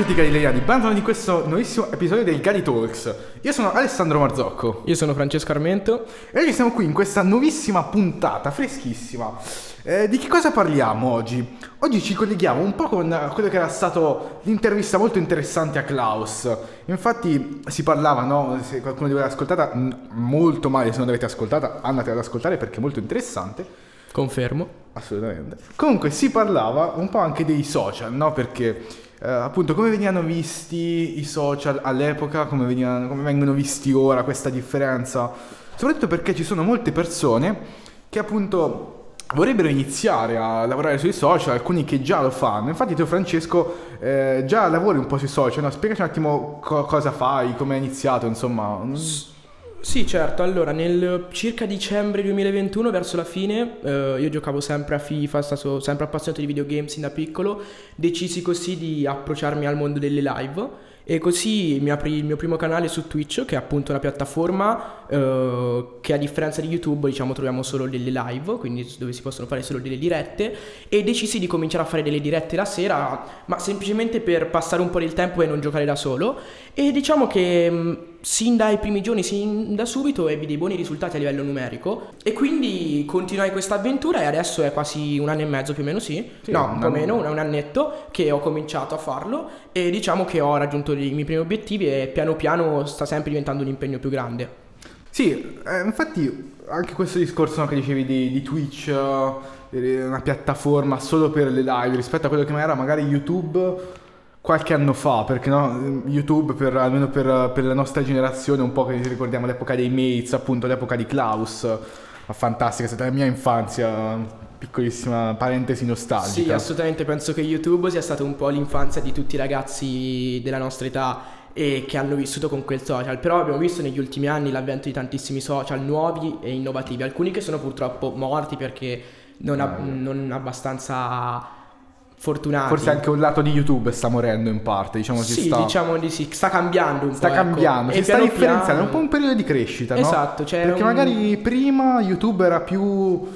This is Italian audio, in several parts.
tutti galilei, benvenuti in questo nuovissimo episodio del Gali Talks. Io sono Alessandro Marzocco Io sono Francesco Armento. e oggi siamo qui in questa nuovissima puntata, freschissima. Eh, di che cosa parliamo oggi? Oggi ci colleghiamo un po' con quello che era stato l'intervista molto interessante a Klaus. Infatti si parlava, no? Se qualcuno di voi l'ha ascoltata, molto male se non l'avete ascoltata, andate ad ascoltare perché è molto interessante. Confermo. Assolutamente. Comunque si parlava un po' anche dei social, no? Perché eh, appunto come venivano visti i social all'epoca, come, venivano- come vengono visti ora, questa differenza. Soprattutto perché ci sono molte persone che appunto vorrebbero iniziare a lavorare sui social, alcuni che già lo fanno. Infatti tu Francesco eh, già lavori un po' sui social, no? Spiegaci un attimo co- cosa fai, come hai iniziato, insomma. Sì, certo. Allora, nel circa dicembre 2021, verso la fine, eh, io giocavo sempre a FIFA, stato sempre appassionato di videogames sin da piccolo. Decisi così di approcciarmi al mondo delle live. E così mi aprì il mio primo canale su Twitch, che è appunto una piattaforma eh, che a differenza di YouTube, diciamo, troviamo solo delle live, quindi dove si possono fare solo delle dirette. E decisi di cominciare a fare delle dirette la sera, ma semplicemente per passare un po' del tempo e non giocare da solo. E diciamo che mh, sin dai primi giorni, sin da subito, ebbi dei buoni risultati a livello numerico. E quindi continuai questa avventura e adesso è quasi un anno e mezzo più o meno, sì. Sì, no, po' anno. meno, un, un annetto che ho cominciato a farlo. E diciamo che ho raggiunto i miei primi obiettivi e piano piano sta sempre diventando un impegno più grande. Sì, eh, infatti anche questo discorso no, che dicevi di, di Twitch, eh, una piattaforma solo per le live rispetto a quello che era magari YouTube qualche anno fa, perché no, YouTube per, almeno per, per la nostra generazione, un po' che ricordiamo l'epoca dei Mates, appunto l'epoca di Klaus, fantastica, è stata la mia infanzia, piccolissima parentesi nostalgica. Sì, assolutamente penso che YouTube sia stato un po' l'infanzia di tutti i ragazzi della nostra età e che hanno vissuto con quel social. Però abbiamo visto negli ultimi anni l'avvento di tantissimi social nuovi e innovativi, alcuni che sono purtroppo morti perché non, ab- non abbastanza fortunati. Forse anche un lato di YouTube sta morendo in parte, diciamo si Sì, sta... diciamo di sì, sta cambiando un Sta po'. ecco. cambiando, E si sta piano differenziando, è piano- un po' un periodo di crescita, no? Esatto, c'era Perché un- magari prima YouTube era più...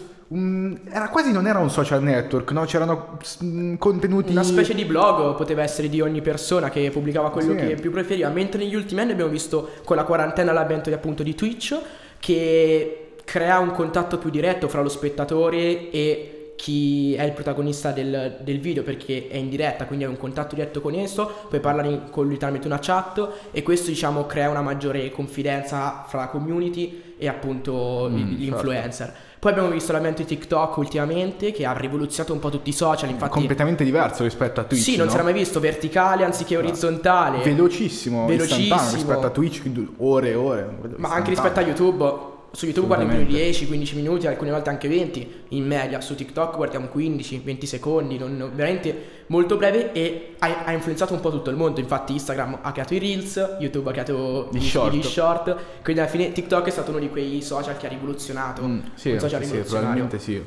era quasi non era un social network, no? C'erano mm, contenuti... Una specie di blog poteva essere di ogni persona che pubblicava quello Sì. che più preferiva, mentre negli ultimi anni abbiamo visto con la quarantena l'avvento appunto di Twitch che crea un contatto più diretto fra lo spettatore e chi è il protagonista del, del video perché è in diretta, quindi hai un contatto diretto con esso, puoi parlare con lui tramite una chat e questo diciamo crea una maggiore confidenza fra la community e appunto Mm, gli influencer. Poi abbiamo visto l'avvento di TikTok ultimamente che ha rivoluzionato un po' tutti i social, infatti completamente diverso rispetto a Twitch, sì, non no? si era mai visto verticale anziché orizzontale. Velocissimo, Velocissimo. rispetto a Twitch, ore e ore. Ma anche rispetto a YouTube. Su YouTube guardiamo Assolutamente. 10-15 minuti, alcune volte anche 20 in media. Su TikTok guardiamo 15-20 secondi, non- veramente molto breve e ha, ha influenzato un po' tutto il mondo. Infatti Instagram ha creato i Reels, YouTube ha creato Gli short. short. Quindi alla fine TikTok è stato uno di quei social che ha rivoluzionato. Mm, sì, un social sì, sì, rivoluzionario. probabilmente sì.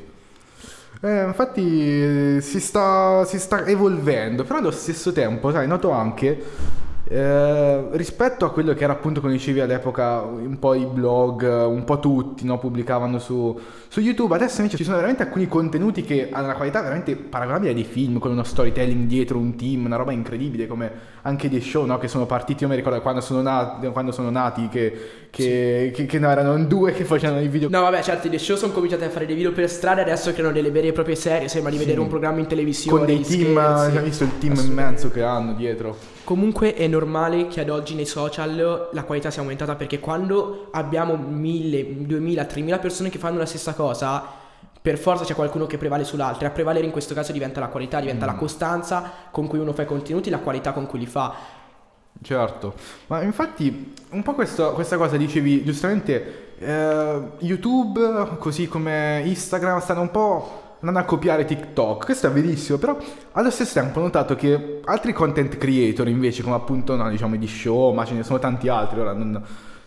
Eh, infatti eh, si sta, si sta evolvendo, però allo stesso tempo, sai, noto anche eh, rispetto a quello che era appunto come dicevi all'epoca un po' i blog, un po' tutti no, pubblicavano su, su YouTube, adesso invece ci sono veramente alcuni contenuti che hanno una qualità veramente paragonabile a dei film, con uno storytelling dietro un team, una roba incredibile come anche dei show no, che sono partiti, io mi ricordo quando sono nati, quando sono nati che, che, che- che no, erano due che facevano i video No, vabbè, certo, i show sono cominciati a fare dei video per strada, adesso creano delle vere e proprie serie. Sembra di Sì. vedere un programma in televisione. con dei team, hai visto il team immenso che hanno dietro. Comunque è normale che ad oggi nei social la qualità sia aumentata perché quando abbiamo 1000, 2000, 3000 persone che fanno la stessa cosa, per forza c'è qualcuno che prevale sull'altro. E a prevalere in questo caso diventa la qualità, diventa Mm. la costanza con cui uno fa i contenuti, la qualità con cui li fa. Certo, ma infatti un po' questo- questa cosa dicevi giustamente, eh, YouTube così come Instagram stanno un po' andando a copiare TikTok, questo è verissimo, però allo stesso tempo ho notato che altri content creator invece come appunto no, diciamo di show, ma ce ne sono tanti altri, ora non,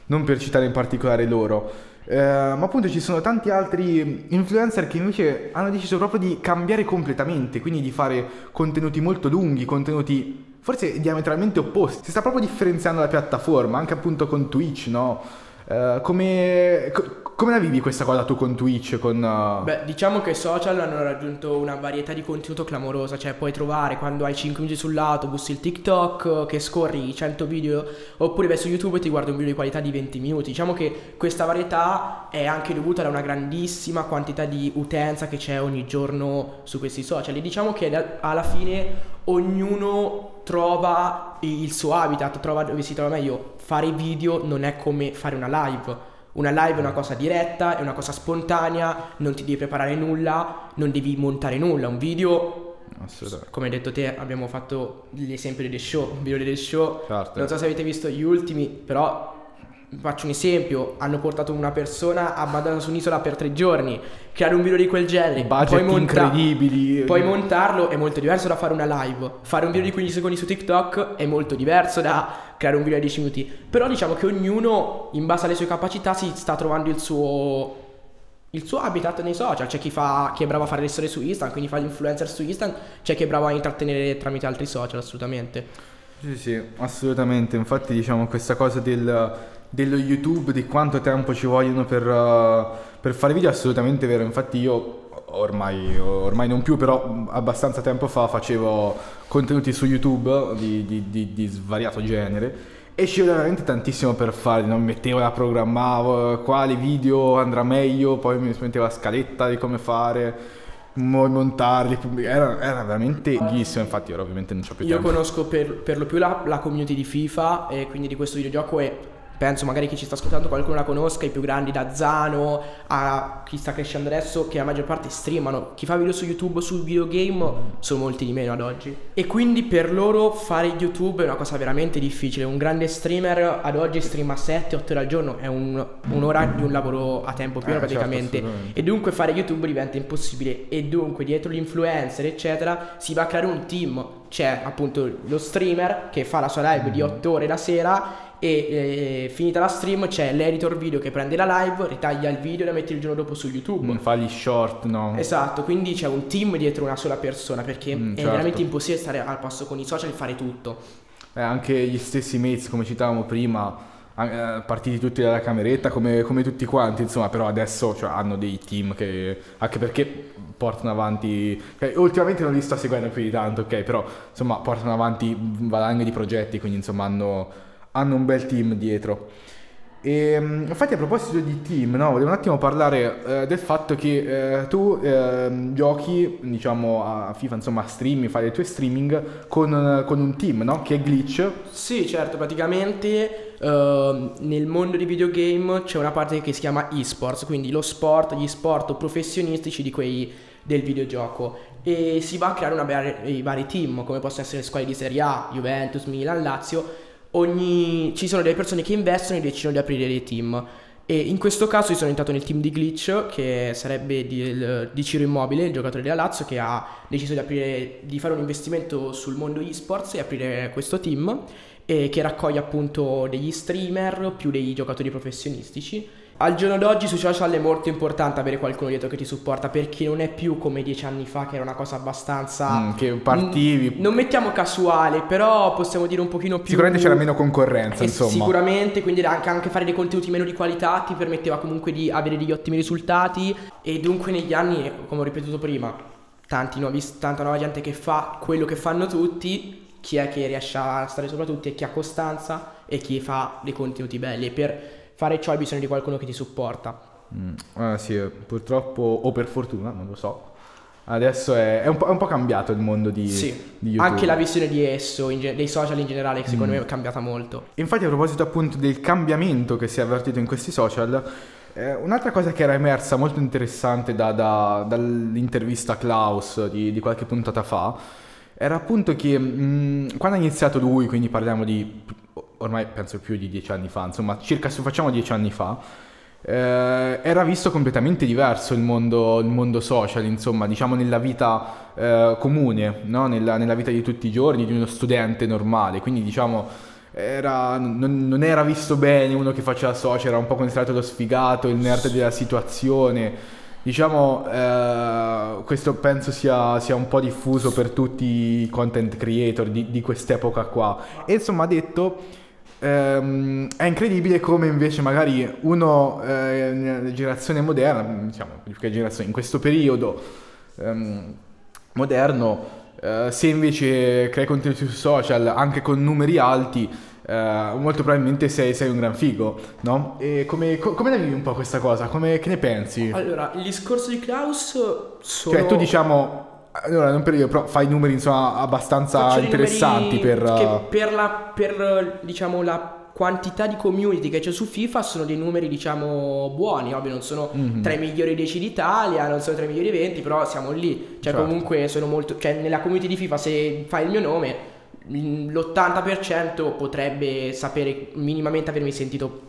non per citare in particolare loro, eh, ma appunto ci sono tanti altri influencer che invece hanno deciso proprio di cambiare completamente, quindi di fare contenuti molto lunghi, contenuti forse diametralmente opposti. Si sta proprio differenziando la piattaforma, anche appunto con Twitch, no? Eh, Eh, come, co- come la vivi questa cosa tu con Twitch? Con, uh, Beh, diciamo che i social hanno raggiunto una varietà di contenuto clamorosa, cioè puoi trovare quando hai 5 minuti sull'autobus il TikTok che scorri 100 video, oppure vai su YouTube e ti guardi un video di qualità di 20 minuti. Diciamo che questa varietà è anche dovuta da una grandissima quantità di utenza che c'è ogni giorno su questi social. E diciamo che alla fine ognuno trova il suo habitat, trova dove si trova meglio. Fare video non è come fare una live una live è una cosa diretta, è una cosa spontanea, non ti devi preparare nulla, non devi montare nulla. Un video, come hai detto te, abbiamo fatto l'esempio delle show, un video delle show. Certo. Non so se avete visto gli ultimi, però faccio un esempio, hanno portato una persona abbandonata su un'isola per tre giorni, creare un video di quel genere, budget poi incredibili. Poi montarlo è molto diverso da fare una live. Fare un video di 15 secondi su TikTok è molto diverso da creare un video di 10 minuti. Però diciamo che ognuno, in base alle sue capacità, si sta trovando il suo il suo habitat nei social. C'è chi, fa, chi è bravo a fare le storie su Instagram, quindi fa l'influencer su Instagram, c'è chi è bravo a intrattenere tramite altri social, assolutamente. Sì, sì, assolutamente. Infatti, diciamo, questa cosa del dello YouTube, di quanto tempo ci vogliono per, uh, per fare video, è assolutamente vero. Infatti io ormai, ormai, non più, però abbastanza tempo fa facevo contenuti su YouTube di, di, di, di svariato genere e ci vedo veramente tantissimo per fare, non mi mettevo la programmavo, quali video andrà meglio, poi mi mettevo la scaletta di come fare montarli, era, era veramente fighissimo, infatti ora ovviamente non c'ho più Io tempo. Io conosco per, per, lo più la, la community di FIFA e quindi di questo videogioco e penso magari chi ci sta ascoltando qualcuno la conosca, i più grandi da Zano a chi sta crescendo adesso che la maggior parte streamano, chi fa video su YouTube su videogame sono molti di meno ad oggi. E quindi per loro fare YouTube è una cosa veramente difficile, un grande streamer ad oggi streama 7-8 ore al giorno, è un, un'ora di un lavoro a tempo pieno eh, certo, praticamente. certo, e dunque fare YouTube diventa impossibile. E dunque dietro gli influencer eccetera si va a creare un team, c'è appunto lo streamer che fa la sua live di 8 ore la sera e eh, finita la stream c'è l'editor video che prende la live, ritaglia il video e la mette il giorno dopo su YouTube. Non fa gli short, no? Esatto, quindi c'è un team dietro una sola persona perché mm, è certo. veramente impossibile stare al passo con i social e fare tutto. Eh, anche gli stessi mates, come citavamo prima, eh, partiti tutti dalla cameretta come, come, tutti quanti, insomma, però adesso cioè, hanno dei team che anche perché portano avanti, okay, ultimamente non li sto seguendo più di tanto, ok, però insomma portano avanti valanghe di progetti, quindi insomma hanno hanno un bel team dietro. E, ehm, infatti a proposito di team, no, volevo un attimo parlare eh, del fatto che eh, tu eh, giochi diciamo a FIFA, insomma a stream, fai i tuoi streaming con, con, un team, no? Che è Glitch. Sì, certo, praticamente ehm, nel mondo di videogame c'è una parte che si chiama esports, quindi lo sport, gli sport professionistici di quei del videogioco e si va a creare una, i vari team come possono essere le squadre di Serie A, Juventus, Milan, Lazio ogni, ci sono delle persone che investono e decidono di aprire dei team. E in questo caso io sono entrato nel team di Glitch, che sarebbe di, di Ciro Immobile, il giocatore della Lazio, che ha deciso di, aprire, di fare un investimento sul mondo esports e aprire questo team, che raccoglie appunto degli streamer più dei giocatori professionistici al giorno d'oggi sui social è molto importante avere qualcuno dietro che ti supporta perché non è più come dieci anni fa che era una cosa abbastanza... Mm, che partivi... N- non mettiamo casuale, però possiamo dire un pochino più... Sicuramente c'era meno concorrenza, insomma. Sicuramente, quindi anche, anche fare dei contenuti meno di qualità ti permetteva comunque di avere degli ottimi risultati e dunque negli anni, come ho ripetuto prima, tanti nuovi, tanta nuova gente che fa quello che fanno tutti, chi è che riesce a stare sopra tutti e chi ha costanza e chi fa dei contenuti belli. E per fare ciò hai bisogno di qualcuno che ti supporta. Mm, eh, sì, purtroppo o per fortuna, non lo so. Adesso è, è, un, è un, po', cambiato il mondo di, sì, di YouTube. Anche la visione di esso, ge- dei social in generale, secondo mm. me è cambiata molto. Infatti, a proposito appunto del cambiamento che si è avvertito in questi social, eh, un'altra cosa che era emersa molto interessante da, da, dall'intervista a Klaus di, di, qualche puntata fa era appunto che mh, mm, quando ha iniziato lui, quindi parliamo di ormai penso più di dieci anni fa, insomma circa se facciamo dieci anni fa, eh, era visto completamente diverso il mondo, il mondo, social, insomma diciamo nella vita eh, comune, no? nella, nella, vita di tutti i giorni di uno studente normale, quindi diciamo era, non, non, era visto bene uno che faceva social, era un po' considerato lo sfigato, il nerd della situazione. Diciamo, eh, questo penso sia, sia, un po' diffuso per tutti i content creator di, di quest'epoca qua. E insomma detto ehm, è incredibile come invece magari uno eh, nella generazione moderna, diciamo, generazione, in questo periodo ehm, moderno, eh, se invece crei contenuti su social anche con numeri alti, eh, molto probabilmente sei, sei, un gran figo, no? E come, co- come la vivi un po' questa cosa? Come, che ne pensi? Allora, il discorso di Klaus sono... Cioè, tu diciamo... Allora, non per io, però fai numeri insomma abbastanza Faccio interessanti per... Che per la, per, diciamo, la quantità di community che c'è su FIFA sono dei numeri diciamo buoni, ovvio non sono mm-hmm. tra i migliori 10 d'Italia, non sono tra i migliori 20, però siamo lì, cioè certo. comunque sono molto, cioè nella community di FIFA se fai il mio nome l'80% potrebbe sapere minimamente avermi sentito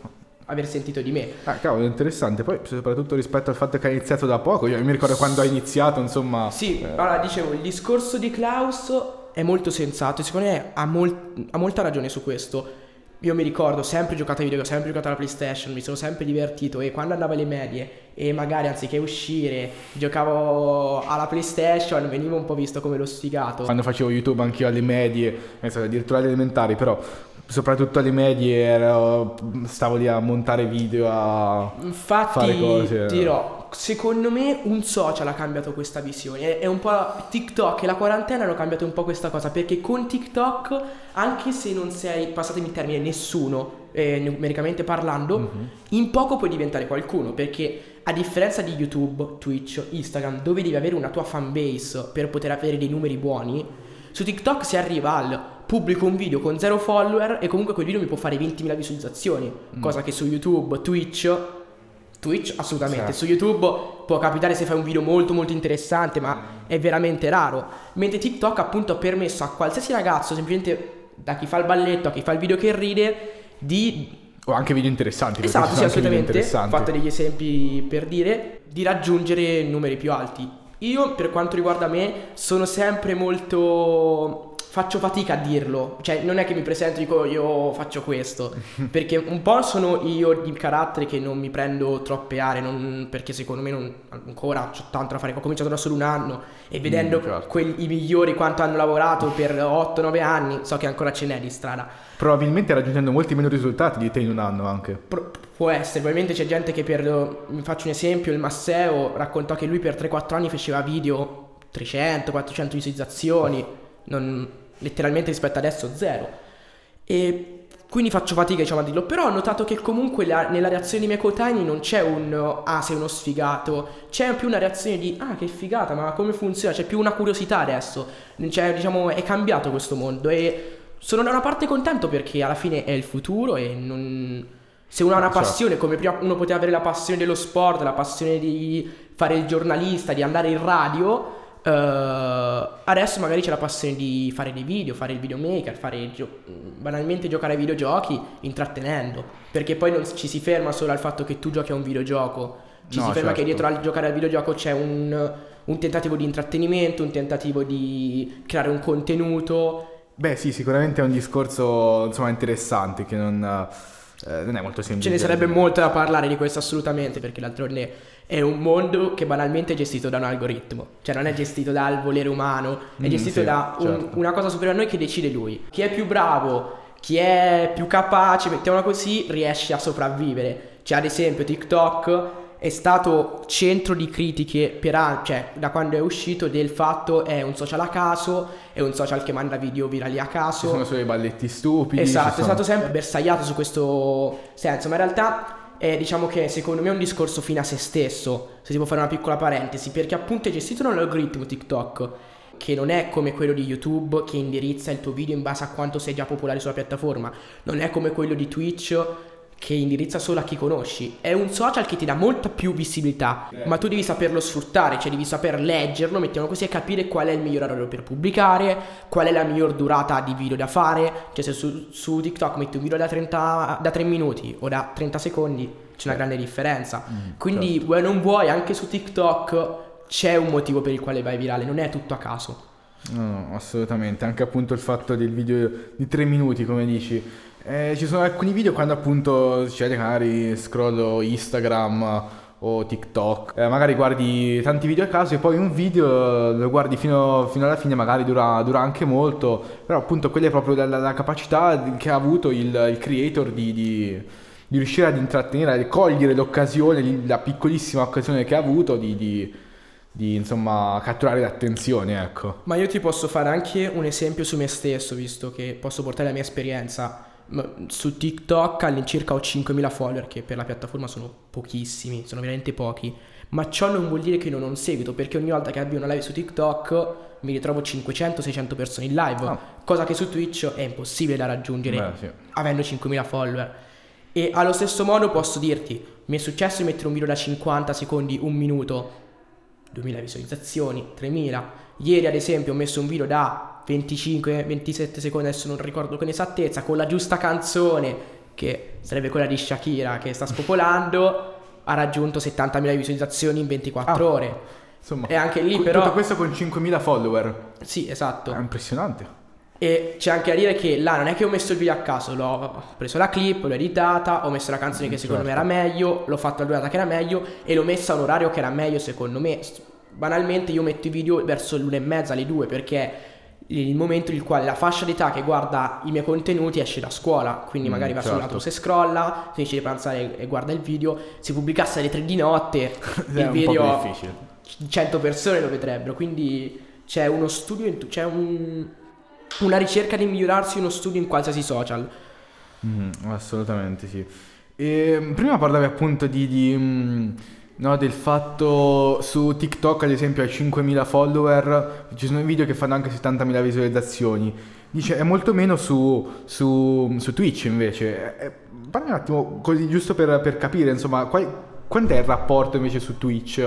aver sentito di me. Ah, cavolo, interessante. Poi, soprattutto rispetto al fatto che hai iniziato da poco, io mi ricordo quando hai iniziato, insomma. Sì, eh. allora dicevo, il discorso di Klaus è molto sensato e secondo me ha, mol- ha molta ragione su questo io mi ricordo, sempre giocato ai video, sempre giocato alla PlayStation, mi sono sempre divertito e quando andavo alle medie e magari anziché uscire giocavo alla PlayStation venivo un po' visto come lo sfigato. Quando facevo YouTube anche io alle medie, addirittura alle elementari, però soprattutto alle medie ero, stavo lì a montare video, a Infatti, fare cose. Ti dirò, secondo me un social ha cambiato questa visione. È un po' TikTok e la quarantena hanno cambiato un po' questa cosa. Perché con TikTok, anche se non sei, passatemi il termine, nessuno, eh, numericamente parlando, mm-hmm. in poco puoi diventare qualcuno. Perché a differenza di YouTube, Twitch, Instagram, dove devi avere una tua fanbase per poter avere dei numeri buoni, su TikTok si arriva al pubblico un video con zero follower e comunque quel video mi può fare 20.000 visualizzazioni. Mm. Cosa che su YouTube, Twitch Twitch assolutamente, certo. su YouTube può capitare se fai un video molto molto interessante, ma è veramente raro. Mentre TikTok appunto ha permesso a qualsiasi ragazzo, semplicemente da chi fa il balletto a chi fa il video che ride, di... O anche video interessanti. Esatto, sì, assolutamente. Ho fatto degli esempi per dire, di raggiungere numeri più alti. Io, per quanto riguarda me, sono sempre molto faccio fatica a dirlo, cioè non è che mi presento e dico io faccio questo, perché un po' sono io di carattere che non mi prendo troppe aree, non, perché secondo me non, ancora ho tanto da fare, ho cominciato da solo un anno e vedendo mm, certo. quelli, i migliori quanto hanno lavorato per 8-9 anni, so che ancora ce n'è di strada. Probabilmente raggiungendo molti meno risultati di te in un anno anche. Pro- può essere, probabilmente c'è gente che per, mi faccio un esempio, il Masseo raccontò che lui per 3-4 anni faceva video 300-400 visualizzazioni, non, letteralmente rispetto adesso zero. E quindi faccio fatica diciamo a dirlo, però ho notato che comunque la, nella reazione dei miei coetanei non c'è un ah sei uno sfigato, c'è più una reazione di ah che figata, ma come funziona, c'è più una curiosità adesso, cioè diciamo è cambiato questo mondo. E sono da una parte contento perché alla fine è il futuro e non... se uno ha una certo. passione come prima uno poteva avere la passione dello sport, la passione di fare il giornalista, di andare in radio, Uh, adesso magari c'è la passione di fare dei video, fare il videomaker, fare gio- banalmente giocare ai videogiochi intrattenendo. Perché poi non ci si ferma solo al fatto che tu giochi a un videogioco, ci no, si ferma certo. che dietro al giocare al videogioco c'è un, un tentativo di intrattenimento, un tentativo di creare un contenuto. Beh, sì, sicuramente è un discorso insomma interessante che non, eh, non è molto semplice. Ce ne sarebbe molto da parlare di questo assolutamente, perché d'altronde è un mondo che banalmente è gestito da un algoritmo, cioè non è gestito dal volere umano, è mm, gestito sì, da un, certo. una cosa superiore a noi che decide lui. Chi è più bravo, chi è più capace, mettiamola così, riesce a sopravvivere. C'è ad esempio TikTok è stato centro di critiche per anni, cioè da quando è uscito del fatto è un social a caso, è un social che manda video virali a caso. Ci sono solo i balletti stupidi. Esatto, è stato sempre bersagliato su questo senso, ma in realtà è diciamo che secondo me è un discorso fine a se stesso, se si può fare una piccola parentesi, perché appunto è gestito da un algoritmo TikTok che non è come quello di YouTube che indirizza il tuo video in base a quanto sei già popolare sulla piattaforma, non è come quello di Twitch che indirizza solo a chi conosci. È un social che ti dà molta più visibilità, ma tu devi saperlo sfruttare, cioè devi saper leggerlo, mettiamo così, e capire qual è il miglior orario per pubblicare, qual è la miglior durata di video da fare. Cioè se su, su TikTok metti un video da, 30, da 3 minuti o da 30 secondi, c'è una grande differenza. Mm, Quindi certo. vuoi non vuoi, anche su TikTok c'è un motivo per il quale vai virale, non è tutto a caso. No, assolutamente, anche appunto il fatto del video di 3 minuti, come dici eh, ci sono alcuni video quando appunto succede magari scrollo Instagram o TikTok. Eh, magari guardi tanti video a caso e poi un video lo guardi fino, fino alla fine, magari dura, dura, anche molto, però appunto quella è proprio la, la capacità che ha avuto il, il creator di, di, di, riuscire ad intrattenere, a cogliere l'occasione, la piccolissima occasione che ha avuto di, di di insomma catturare l'attenzione ecco. Ma io ti posso fare anche un esempio su me stesso visto che posso portare la mia esperienza su TikTok all'incirca ho 5.000 follower che per la piattaforma sono pochissimi, sono veramente pochi. Ma ciò non vuol dire che non ho un seguito, perché ogni volta che avvio una live su TikTok mi ritrovo 500-600 persone in live, oh. cosa che su Twitch è impossibile da raggiungere Beh, sì. avendo 5.000 follower. E allo stesso modo posso dirti, mi è successo di mettere un video da 50 secondi, un minuto, 2.000 visualizzazioni, 3.000. Ieri ad esempio ho messo un video da 25-27 secondi, adesso non ricordo con esattezza, con la giusta canzone, che sarebbe quella di Shakira che sta spopolando, ha raggiunto 70.000 visualizzazioni in 24 ah, ore. Insomma, e anche lì però... Tutto questo con 5.000 follower. Sì, esatto. È impressionante. E c'è anche da dire che là non è che ho messo il video a caso, l'ho preso la clip, l'ho editata, ho messo la canzone che secondo certo. me era meglio, l'ho fatta la durata che era meglio e l'ho messa a un orario che era meglio secondo me. Banalmente io metto i video verso l'una e mezza, alle due perché il momento in cui la fascia d'età che guarda i miei contenuti esce da scuola, quindi mm, magari mm, va certo. sull'autobus e scrolla, finisce di pranzare e guarda il video, se pubblicasse alle 3 di notte il video 100 persone lo vedrebbero, quindi c'è uno studio, in, c'è un, una ricerca di migliorarsi uno studio in qualsiasi social. Mm, assolutamente sì. E, prima parlavi appunto di... di mm, No, del fatto su TikTok ad esempio hai 5.000 follower, ci sono video che fanno anche 70.000 visualizzazioni. Dice è molto meno su, su, su Twitch invece. Eh, parli un attimo così giusto per, per capire, insomma, qual, quant'è il rapporto invece su Twitch?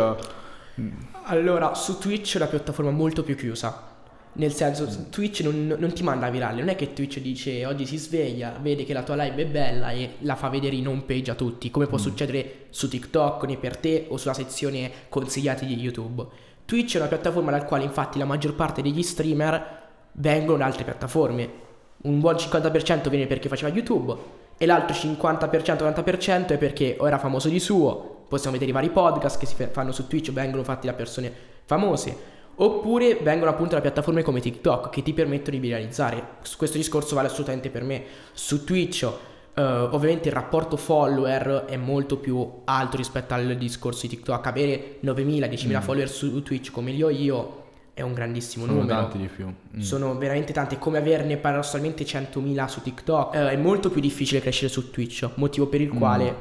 Allora, su Twitch è una piattaforma molto più chiusa. Nel senso, mm. Twitch non, non, ti manda virale, non è che Twitch dice oggi si sveglia, vede che la tua live è bella e la fa vedere in home page a tutti, come può mm. succedere su TikTok, né per te o sulla sezione consigliati di YouTube. Twitch è una piattaforma dal quale infatti la maggior parte degli streamer vengono da altre piattaforme. Un buon 50% viene perché faceva YouTube e l'altro 50%-90% è perché o era famoso di suo, possiamo vedere i vari podcast che si fanno su Twitch, vengono fatti da persone famose Oppure vengono appunto da piattaforme come TikTok che ti permettono di viralizzare. Questo discorso vale assolutamente per me. Su Twitch Uh, ovviamente il rapporto follower è molto più alto rispetto al discorso di TikTok. Avere 9.000, 10.000 mm. follower su Twitch come li ho io è un grandissimo Sono numero. Sono tanti di più. Mm. Sono veramente tanti. Come averne paradossalmente 100.000 su TikTok. Uh, è molto più difficile crescere su Twitch, motivo per il mm. quale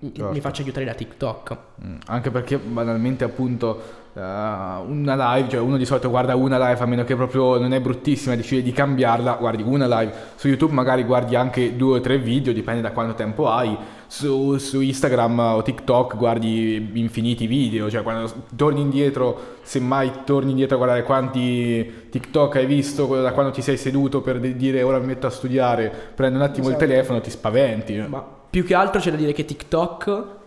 certo. mi faccio aiutare da TikTok. Mm. Anche perché banalmente appunto uh, una live, cioè uno di solito guarda una live a meno che proprio non è bruttissima e decide di cambiarla, guardi una live. Su YouTube magari guardi anche due o tre video, dipende da quanto tempo hai. Su, su Instagram o TikTok guardi infiniti video, cioè quando torni indietro, semmai torni indietro a guardare quanti TikTok hai visto da quando ti sei seduto per dire ora mi metto a studiare, prendo un attimo esatto. il telefono, ti spaventi. Ma più che altro c'è da dire che TikTok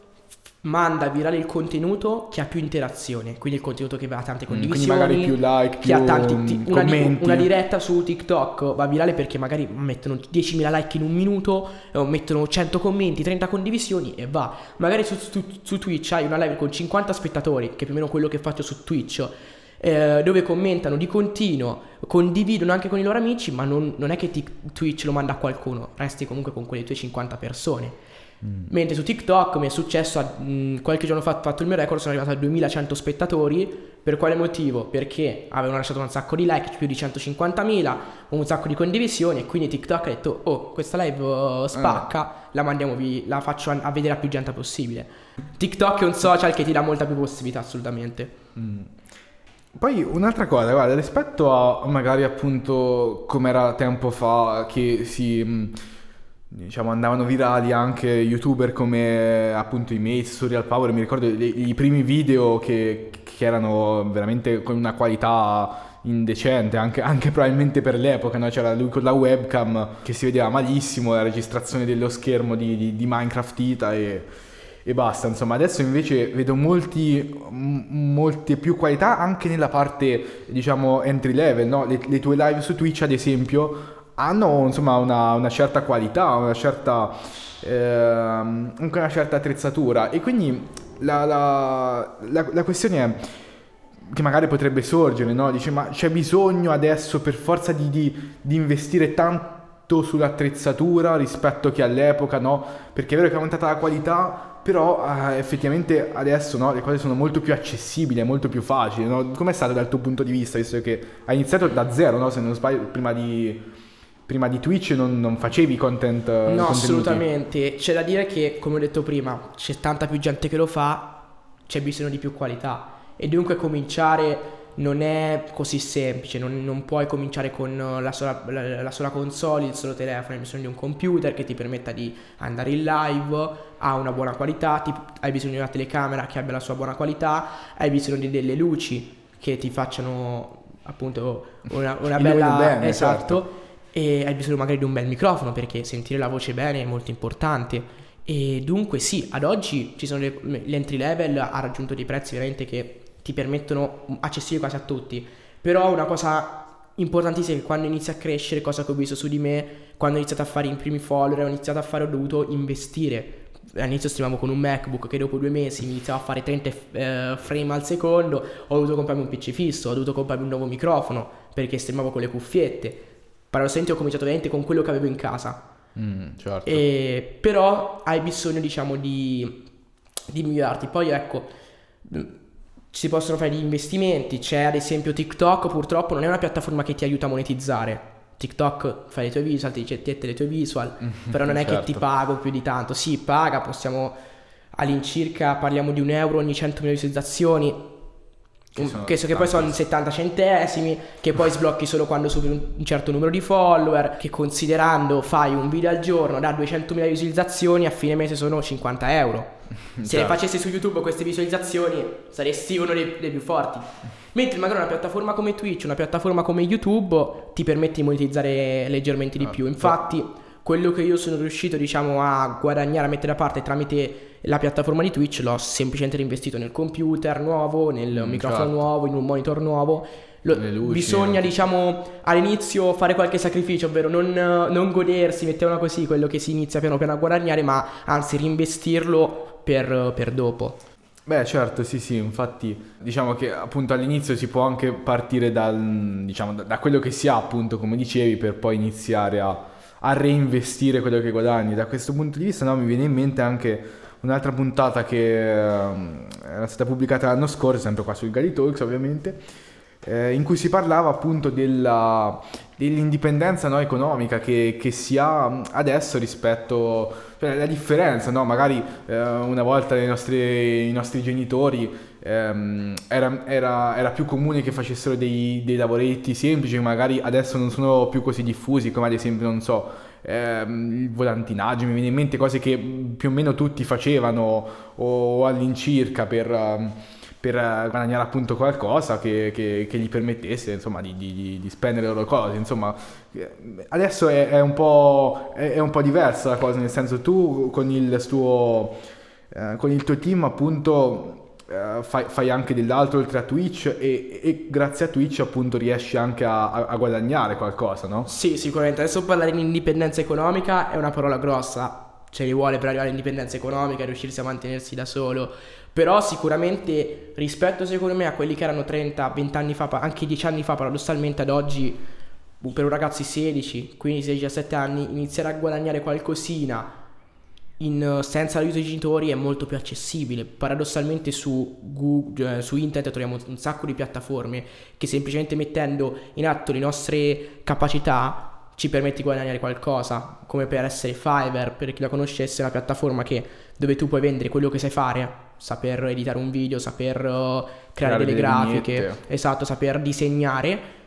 manda virale il contenuto che ha più interazione, quindi il contenuto che ha tante condivisioni, mm, quindi magari più like, che più ha tanti ti, una, di, una, diretta su TikTok va virale perché magari mettono 10.000 like in un minuto, o mettono 100 commenti, 30 condivisioni e va. Magari su, su, su, Twitch hai una live con 50 spettatori, che è più o meno quello che faccio su Twitch. Eh, dove commentano di continuo, condividono anche con i loro amici, ma non, non è che ti, Twitch lo manda a qualcuno, resti comunque con quelle tue 50 persone. Mm. Mentre su TikTok mi è successo, mh, mm, qualche giorno fa ho fatto il mio record, sono arrivato a 2100 spettatori. Per quale motivo? Perché avevano lasciato un sacco di like, più di 150.000, un sacco di condivisioni e quindi TikTok ha detto, oh, questa live uh, spacca, eh. la mandiamo, vi, la faccio a, a, vedere a più gente possibile. TikTok è un social che ti dà molta più possibilità, assolutamente. Mm. Poi un'altra cosa, guarda, rispetto a magari appunto come era tempo fa che si... Diciamo andavano virali anche youtuber come appunto i Mates, Surreal Power, mi ricordo i, i primi video che, che, erano veramente con una qualità indecente, anche, anche probabilmente per l'epoca, no? c'era lui con la webcam che si vedeva malissimo, la registrazione dello schermo di, di, di Minecraft Ita e, e, basta, insomma adesso invece vedo molti, m- molte più qualità anche nella parte diciamo entry level, no? le, le tue live su Twitch ad esempio hanno insomma una, una certa qualità, una certa, eh, anche una certa attrezzatura e quindi la, la, la, la questione è che magari potrebbe sorgere, no? Dice, ma c'è bisogno adesso per forza di, di, di investire tanto sull'attrezzatura rispetto che all'epoca, no? Perché è vero che è aumentata la qualità, però eh, effettivamente adesso no, le cose sono molto più accessibili, è molto più facile. No? Com'è stato dal tuo punto di vista, visto che hai iniziato da zero, no? se non sbaglio, prima di, prima di Twitch non, non, facevi content? No, contenuti. assolutamente. C'è da dire che, come ho detto prima, c'è tanta più gente che lo fa, c'è bisogno di più qualità e dunque cominciare non è così semplice, non, non puoi cominciare con la sola, la, la sola, console, il solo telefono, hai bisogno di un computer che ti permetta di andare in live, ha una buona qualità, ti, hai bisogno di una telecamera che abbia la sua buona qualità, hai bisogno di delle luci che ti facciano appunto una, una bella... Bene, esatto. Certo. E hai bisogno magari di un bel microfono perché sentire la voce bene è molto importante. E dunque sì, ad oggi ci sono le, l'entry level ha raggiunto dei prezzi veramente che ti permettono accessibili quasi a tutti. Però una cosa importantissima è che quando inizi a crescere, cosa che ho visto su di me, quando ho iniziato a fare i primi follower, ho iniziato a fare, ho dovuto investire. All'inizio streamavo con un MacBook che dopo due mesi mi iniziava a fare 30 eh, frame al secondo, ho dovuto comprarmi un PC fisso, ho dovuto comprarmi un nuovo microfono perché streamavo con le cuffiette. Paradossalmente ho cominciato veramente con quello che avevo in casa. Mm, certo. e, però hai bisogno diciamo di, di migliorarti. Poi ecco si possono fare gli investimenti, c'è ad esempio TikTok, purtroppo non è una piattaforma che ti aiuta a monetizzare. TikTok fai le tue visual, ti dice tiette le tue visual, però non è certo. che ti pago più di tanto. Sì, paga, possiamo all'incirca parliamo di un euro ogni 100.000 visualizzazioni, che, sono che, che poi sono 70 centesimi, che poi sblocchi solo quando superi un certo numero di follower, che considerando fai un video al giorno da 200.000 visualizzazioni a fine mese sono 50 euro. Se certo. le facessi su YouTube queste visualizzazioni saresti uno dei, dei più forti. Mentre magari una piattaforma come Twitch, una piattaforma come YouTube ti permette di monetizzare leggermente di ah, più. Infatti, quello che io sono riuscito, diciamo, a guadagnare, a mettere da parte tramite la piattaforma di Twitch l'ho semplicemente reinvestito nel computer nuovo, nel mm, microfono certo. nuovo, in un monitor nuovo. Lo, luci, bisogna, anche. diciamo, all'inizio fare qualche sacrificio, ovvero non, non, godersi, mettiamola così, quello che si inizia piano piano a guadagnare, ma anzi reinvestirlo per, per dopo. Beh, certo, sì, sì, infatti diciamo che appunto all'inizio si può anche partire dal, diciamo, da quello che si ha, appunto, come dicevi, per poi iniziare a, a reinvestire quello che guadagni. Da questo punto di vista, no, mi viene in mente anche un'altra puntata che eh, era stata pubblicata l'anno scorso, sempre qua sul Gali Talks ovviamente, eh, in cui si parlava appunto della, dell'indipendenza no, economica che, che, si ha adesso rispetto cioè la differenza, no? magari eh, una volta i nostri, i nostri genitori ehm, era, era, era, più comune che facessero dei, dei lavoretti semplici, magari adesso non sono più così diffusi come ad esempio, non so, ehm, il volantinaggio, mi viene in mente cose che più o meno tutti facevano o all'incirca per, ehm, per guadagnare appunto qualcosa che, che, che gli permettesse insomma di, di, di, spendere le loro cose. Insomma, adesso è, è, un è, un po', diversa la cosa, nel senso tu con il tuo, eh, con il tuo team appunto Uh, fai, fai, anche dell'altro oltre a Twitch e, e, grazie a Twitch appunto riesci anche a, a, guadagnare qualcosa, no? Sì, sicuramente. Adesso parlare di indipendenza economica è una parola grossa, ce li vuole per arrivare all'indipendenza economica, riuscirsi a mantenersi da solo. Però sicuramente rispetto secondo me a quelli che erano 30, 20 anni fa, anche 10 anni fa paradossalmente ad oggi, per un ragazzo di 16, 15, 16, 17 anni, iniziare a guadagnare qualcosina in, eh, senza l'aiuto dei genitori è molto più accessibile. Paradossalmente su, Google, eh, su internet troviamo un sacco di piattaforme che semplicemente mettendo in atto le nostre capacità ci permette di guadagnare qualcosa, come per essere Fiverr, per chi la conoscesse, è una piattaforma che, dove tu puoi vendere quello che sai fare, saper editare un video, saper uh, creare, creare, delle, delle grafiche, vignette. esatto, saper disegnare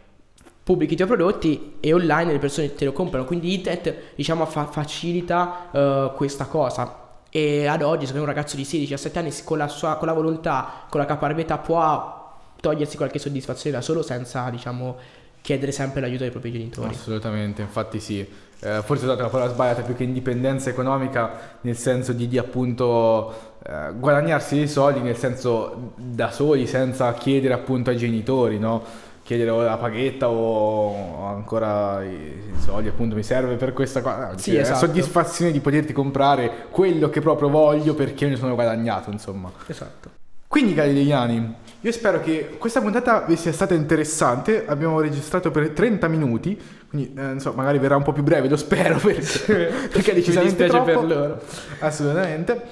pubblichi i tuoi prodotti e online le persone te lo comprano. Quindi internet, diciamo, fa- facilita uh, questa cosa. E ad oggi, secondo un ragazzo di 16-17 anni con la, sua, con la volontà, con la caparbietà, può togliersi qualche soddisfazione da solo senza, diciamo, chiedere sempre l'aiuto dei propri genitori. Assolutamente, infatti sì. Eh, forse ho dato la parola sbagliata più che indipendenza economica nel senso di, di appunto eh, guadagnarsi dei soldi nel senso da soli senza chiedere appunto ai genitori, no? Chiedere o la paghetta o ancora i soldi appunto mi serve per questa cosa Sì, Cioè, esatto. la soddisfazione di poterti comprare quello che proprio voglio perché ne sono guadagnato insomma Esatto. quindi cari Degliani io spero che questa puntata vi sia stata interessante abbiamo registrato per 30 minuti quindi eh, non so, magari verrà un po' più breve lo spero perché, perché è Mi decisamente dispiace troppo per loro. assolutamente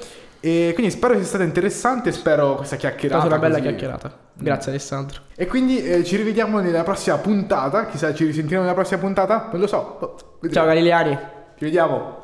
e quindi spero sia stata interessante spero questa È chiacchierata stata una bella così- chiacchierata. Grazie Alessandro. e quindi eh, ci rivediamo nella prossima puntata. Chissà, ci risentiremo nella prossima puntata? Non lo so. Boh, vedremo. Ciao Galileani. Ci vediamo.